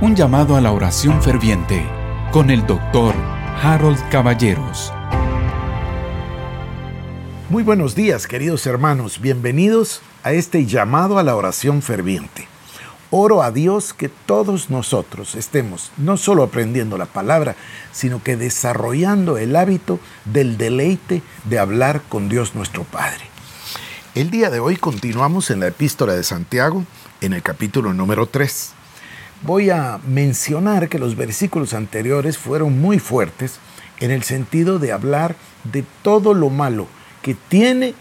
Un llamado a la oración ferviente con el doctor Harold Caballeros. Muy buenos días queridos hermanos, bienvenidos a este llamado a la oración ferviente. Oro a Dios que todos nosotros estemos no solo aprendiendo la palabra, sino que desarrollando el hábito del deleite de hablar con Dios nuestro Padre. El día de hoy continuamos en la epístola de Santiago, en el capítulo número 3. Voy a mencionar que los versículos anteriores fueron muy fuertes en el sentido de hablar de todo lo malo que tiene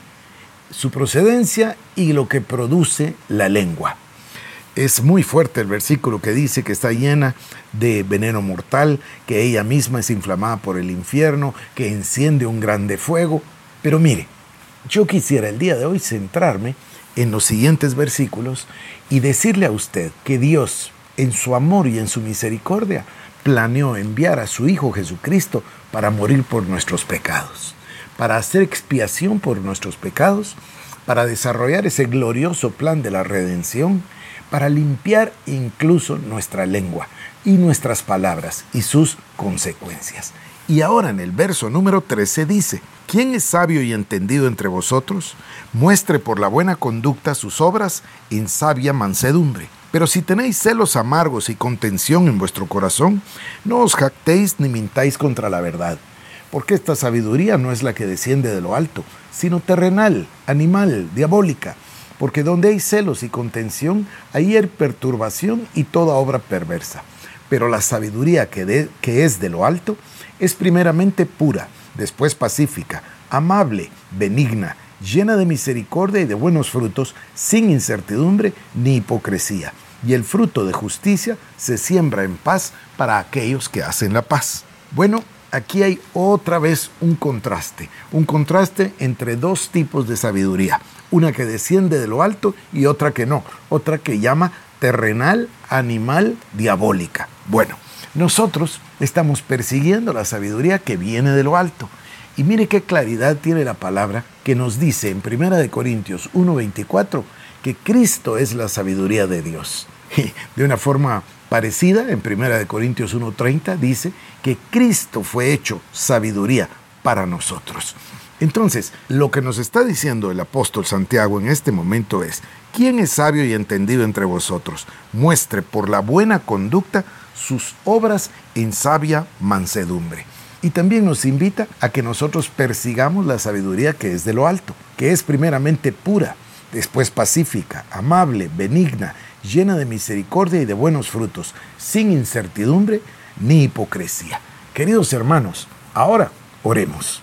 su procedencia y lo que produce la lengua. Es muy fuerte el versículo que dice que está llena de veneno mortal, que ella misma es inflamada por el infierno, que enciende un grande fuego. Pero mire, yo quisiera el día de hoy centrarme en los siguientes versículos y decirle a usted que Dios, en su amor y en su misericordia, planeó enviar a su Hijo Jesucristo para morir por nuestros pecados, para hacer expiación por nuestros pecados, para desarrollar ese glorioso plan de la redención, para limpiar incluso nuestra lengua y nuestras palabras y sus consecuencias. Y ahora en el verso número 13 dice, ¿quién es sabio y entendido entre vosotros? Muestre por la buena conducta sus obras en sabia mansedumbre. Pero si tenéis celos amargos y contención en vuestro corazón, no os jactéis ni mintáis contra la verdad, porque esta sabiduría no es la que desciende de lo alto, sino terrenal, animal, diabólica porque donde hay celos y contención, ahí hay perturbación y toda obra perversa. Pero la sabiduría que, que es de lo alto es primeramente pura, después pacífica, amable, benigna, llena de misericordia y de buenos frutos, sin incertidumbre ni hipocresía. Y el fruto de justicia se siembra en paz para aquellos que hacen la paz. Bueno, aquí hay otra vez un contraste, un contraste entre dos tipos de sabiduría, una que desciende de lo alto y otra que no, otra que llama terrenal, animal, diabólica. Bueno, nosotros estamos persiguiendo la sabiduría que viene de lo alto. Y mire qué claridad tiene la palabra que nos dice en 1 Corintios 1:24 que Cristo es la sabiduría de Dios. de una forma parecida, en 1 Corintios 1:30 dice que Cristo fue hecho sabiduría para nosotros. Entonces, lo que nos está diciendo el apóstol Santiago en este momento es, ¿quién es sabio y entendido entre vosotros? Muestre por la buena conducta sus obras en sabia mansedumbre. Y también nos invita a que nosotros persigamos la sabiduría que es de lo alto, que es primeramente pura, después pacífica, amable, benigna, llena de misericordia y de buenos frutos, sin incertidumbre ni hipocresía. Queridos hermanos, ahora oremos.